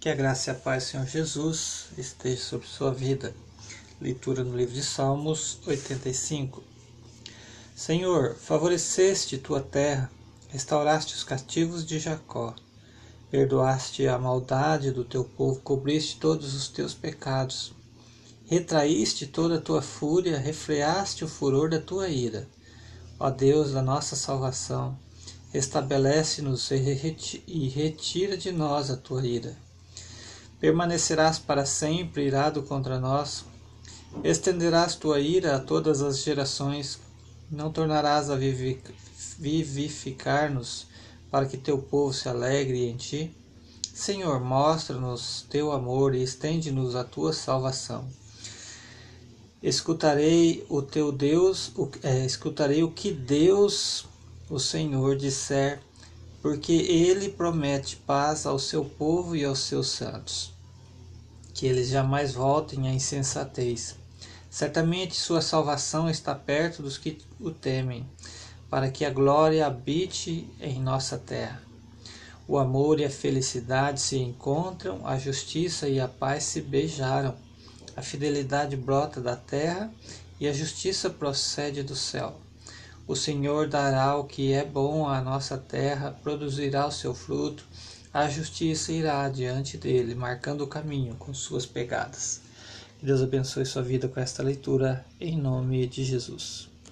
Que a graça e a paz, Senhor Jesus, esteja sobre sua vida. Leitura no livro de Salmos 85. Senhor, favoreceste tua terra, restauraste os cativos de Jacó, perdoaste a maldade do teu povo, cobriste todos os teus pecados, retraíste toda a tua fúria, refreaste o furor da tua ira. Ó Deus da nossa salvação, estabelece-nos e retira de nós a tua ira Permanecerás para sempre irado contra nós? Estenderás tua ira a todas as gerações? Não tornarás a vivificar-nos para que teu povo se alegre em ti? Senhor, mostra-nos teu amor e estende-nos a tua salvação. Escutarei o teu Deus, o, é, escutarei o que Deus, o Senhor, disser porque ele promete paz ao seu povo e aos seus santos, que eles jamais voltem à insensatez. Certamente sua salvação está perto dos que o temem, para que a glória habite em nossa terra. O amor e a felicidade se encontram, a justiça e a paz se beijaram. A fidelidade brota da terra e a justiça procede do céu. O Senhor dará o que é bom à nossa terra, produzirá o seu fruto, a justiça irá adiante dele, marcando o caminho com suas pegadas. Que Deus abençoe sua vida com esta leitura, em nome de Jesus.